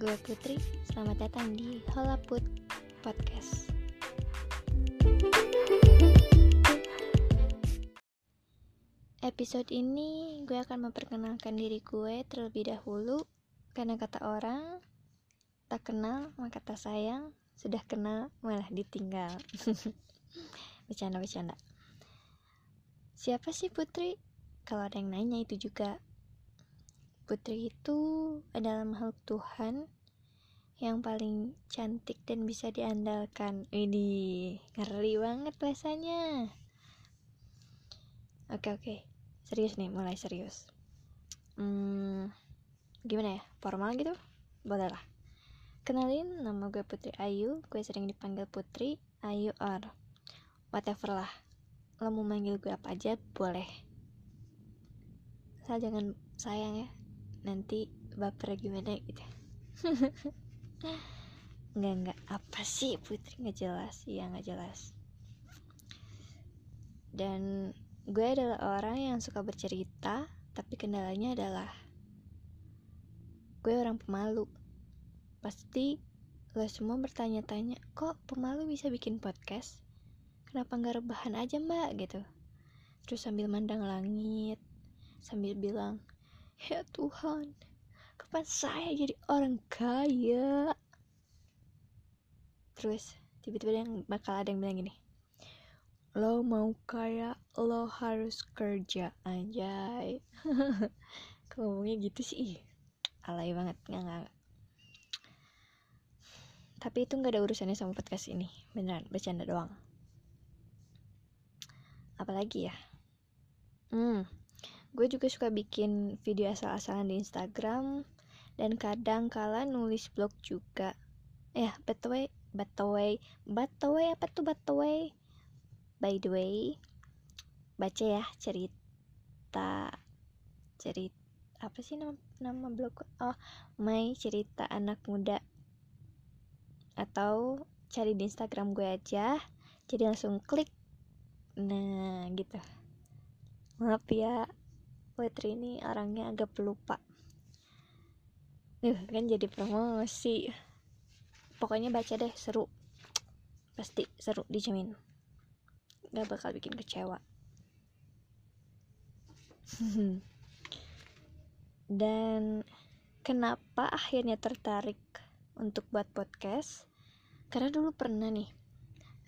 gue Putri. Selamat datang di Holaput Podcast. Episode ini gue akan memperkenalkan diri gue terlebih dahulu karena kata orang tak kenal maka tak sayang, sudah kenal malah ditinggal. Bercanda-bercanda. Siapa sih Putri? Kalau ada yang nanya itu juga Putri itu adalah makhluk Tuhan yang paling cantik dan bisa diandalkan. Ini ngeri banget rasanya. Oke oke, serius nih, mulai serius. Hmm, gimana ya? Formal gitu? Boleh lah. Kenalin, nama gue Putri Ayu. Gue sering dipanggil Putri, Ayu or whatever lah. Lo mau manggil gue apa aja boleh. Saya jangan sayang ya, nanti baper gimana gitu. Nggak nggak. Apa sih putri? Nggak jelas. Ya nggak jelas. Dan gue adalah orang yang suka bercerita tapi kendalanya adalah gue orang pemalu. Pasti lo semua bertanya-tanya kok pemalu bisa bikin podcast? Kenapa nggak rebahan aja mbak? gitu. Terus sambil mandang langit sambil bilang Ya Tuhan, kapan saya jadi orang kaya? Terus tiba-tiba yang bakal ada yang bilang gini, lo mau kaya, lo harus kerja anjay. Ngomongnya gitu sih, alay banget nggak nggak. Tapi itu nggak ada urusannya sama podcast ini, beneran bercanda doang. Apalagi ya? Hmm, gue juga suka bikin video asal-asalan di Instagram dan kadang kala nulis blog juga. Ya by the way by the way by the way apa tuh by the way? By the way baca ya cerita cerita apa sih nama nama blog? Oh my cerita anak muda. Atau cari di Instagram gue aja jadi langsung klik. Nah gitu. Maaf ya Putri ini orangnya agak pelupa. Uh, kan jadi promosi. Pokoknya baca deh seru. Pasti seru dijamin. Gak bakal bikin kecewa. Dan kenapa akhirnya tertarik untuk buat podcast? Karena dulu pernah nih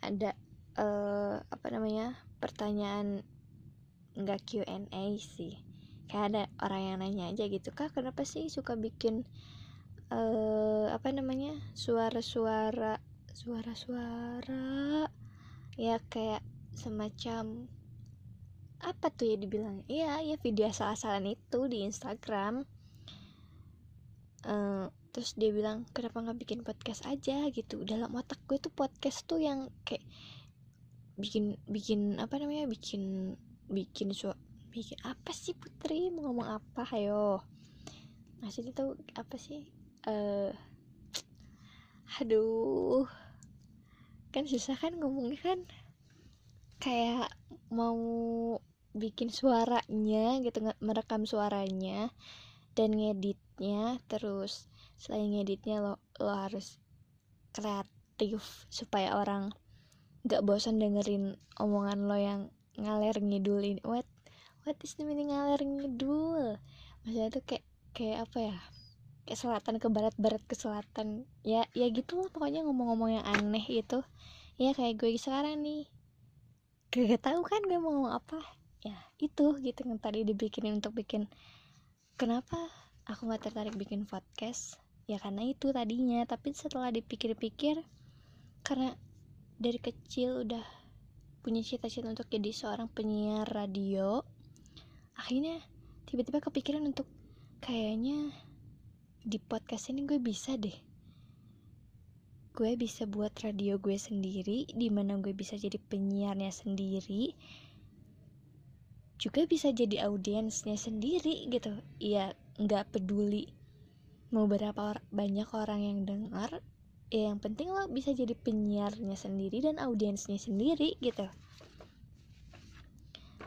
ada uh, apa namanya pertanyaan nggak Q&A sih kayak ada orang yang nanya aja gitu kak kenapa sih suka bikin uh, apa namanya suara-suara suara-suara? Ya kayak semacam apa tuh ya dibilang? Iya ya video asal-asalan itu di Instagram. Uh, terus dia bilang kenapa nggak bikin podcast aja? Gitu. Dalam otak gue tuh podcast tuh yang kayak bikin bikin apa namanya bikin bikin suara bikin apa sih Putri? Mau ngomong apa? Ayo. Maksudnya tuh apa sih? Eh uh, aduh. Kan susah kan ngomongnya kan? Kayak mau bikin suaranya gitu merekam suaranya dan ngeditnya terus selain ngeditnya lo lo harus kreatif supaya orang gak bosan dengerin omongan lo yang ngaler ngidulin what what is the meaning ngalir ngidul maksudnya tuh kayak kayak apa ya? Kayak selatan ke barat barat ke selatan. Ya ya gitu lah pokoknya ngomong-ngomong yang aneh itu. Ya kayak gue sekarang nih. Gak tahu kan gue mau ngomong apa. Ya itu gitu yang tadi dibikinin untuk bikin. Kenapa aku nggak tertarik bikin podcast? Ya karena itu tadinya. Tapi setelah dipikir-pikir karena dari kecil udah punya cita-cita untuk jadi seorang penyiar radio akhirnya tiba-tiba kepikiran untuk kayaknya di podcast ini gue bisa deh. Gue bisa buat radio gue sendiri di mana gue bisa jadi penyiarnya sendiri. Juga bisa jadi audiensnya sendiri gitu. Ya nggak peduli mau berapa or banyak orang yang dengar ya yang penting lo bisa jadi penyiarnya sendiri dan audiensnya sendiri gitu.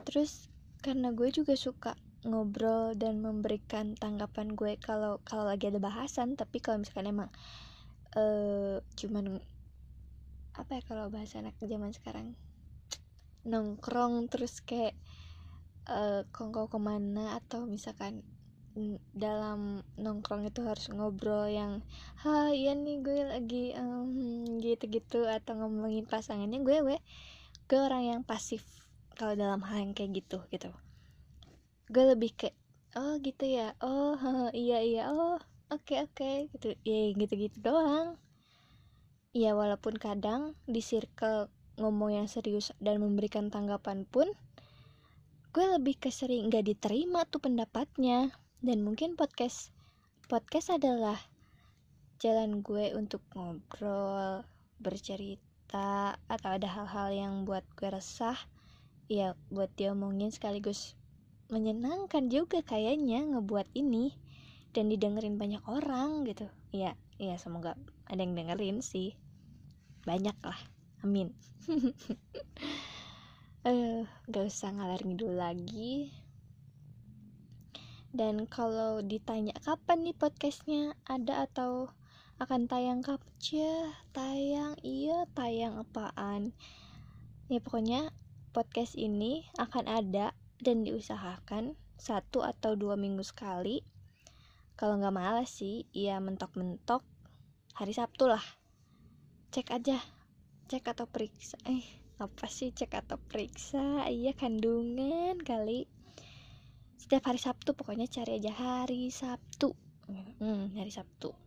Terus karena gue juga suka ngobrol dan memberikan tanggapan gue kalau kalau lagi ada bahasan. Tapi kalau misalkan emang uh, cuman apa ya kalau bahasa anak zaman sekarang nongkrong terus kayak uh, kongko ke mana atau misalkan dalam nongkrong itu harus ngobrol yang ha iya nih gue lagi um, gitu-gitu atau ngomongin pasangannya gue gue gue orang yang pasif kalau dalam hal yang kayak gitu gitu. Gue lebih kayak oh gitu ya. Oh iya iya. Oh oke okay, oke okay. gitu. Ya gitu-gitu doang. Ya walaupun kadang di circle ngomong yang serius dan memberikan tanggapan pun gue lebih kesering nggak diterima tuh pendapatnya. Dan mungkin podcast podcast adalah jalan gue untuk ngobrol bercerita atau ada hal-hal yang buat gue resah ya buat diomongin sekaligus menyenangkan juga kayaknya ngebuat ini dan didengerin banyak orang gitu. Ya ya semoga ada yang dengerin sih. Banyak lah. Amin. Eh gak usah ngalar ngidul lagi. Dan kalau ditanya kapan nih podcastnya ada atau akan tayang kapan? Ya, tayang, iya tayang apaan? Ya pokoknya podcast ini akan ada dan diusahakan satu atau dua minggu sekali. Kalau nggak malas sih, ya mentok-mentok hari Sabtu lah. Cek aja, cek atau periksa. Eh, apa sih cek atau periksa? Iya kandungan kali setiap hari Sabtu pokoknya cari aja hari Sabtu hmm, hari Sabtu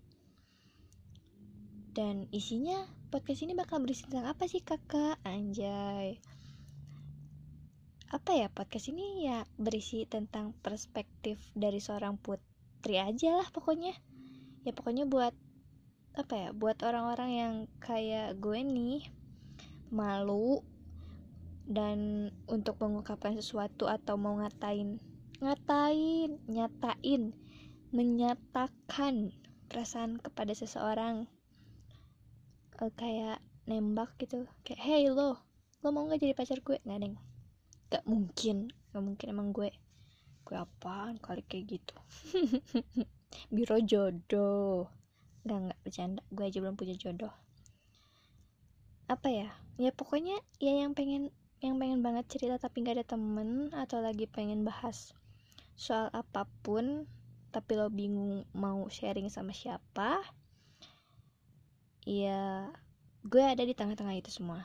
dan isinya podcast ini bakal berisi tentang apa sih kakak anjay apa ya podcast ini ya berisi tentang perspektif dari seorang putri aja lah pokoknya. Ya pokoknya buat apa ya buat orang-orang yang kayak gue nih malu dan untuk mengungkapkan sesuatu atau mau ngatain ngatain nyatain menyatakan perasaan kepada seseorang uh, kayak nembak gitu. Kayak hey lo lo mau nggak jadi pacar gue? Nggak neng gak mungkin gak mungkin emang gue gue apaan kali kayak gitu. Biro jodoh. Nggak nggak bercanda. Gue aja belum punya jodoh. Apa ya? Ya pokoknya ya yang pengen yang pengen banget cerita tapi nggak ada temen atau lagi pengen bahas soal apa pun tapi lo bingung mau sharing sama siapa ya gue ada di tengah-tengah itu semua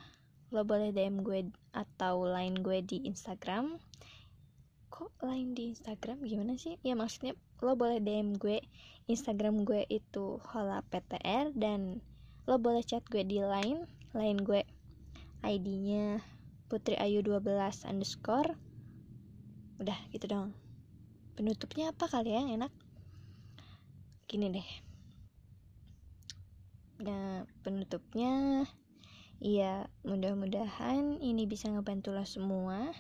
lo boleh DM gue atau line gue di Instagram. Kok line di Instagram? Gimana sih? Ya maksudnya lo boleh DM gue Instagram gue itu hola PTR dan lo boleh chat gue di line line gue ID-nya Putri Ayu 12 underscore. Udah gitu dong. Penutupnya apa kali ya? Yang enak. Gini deh. Nah penutupnya ya mudah-mudahan ini bisa ngebantu lo semua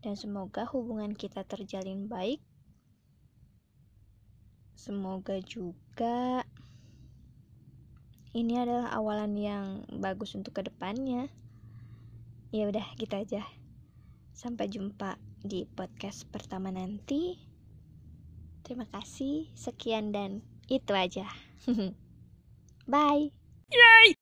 dan semoga hubungan kita terjalin baik semoga juga ini adalah awalan yang bagus untuk ke depannya ya udah gitu aja sampai jumpa di podcast pertama nanti Terima kasih, sekian dan itu aja. Bye. Yay!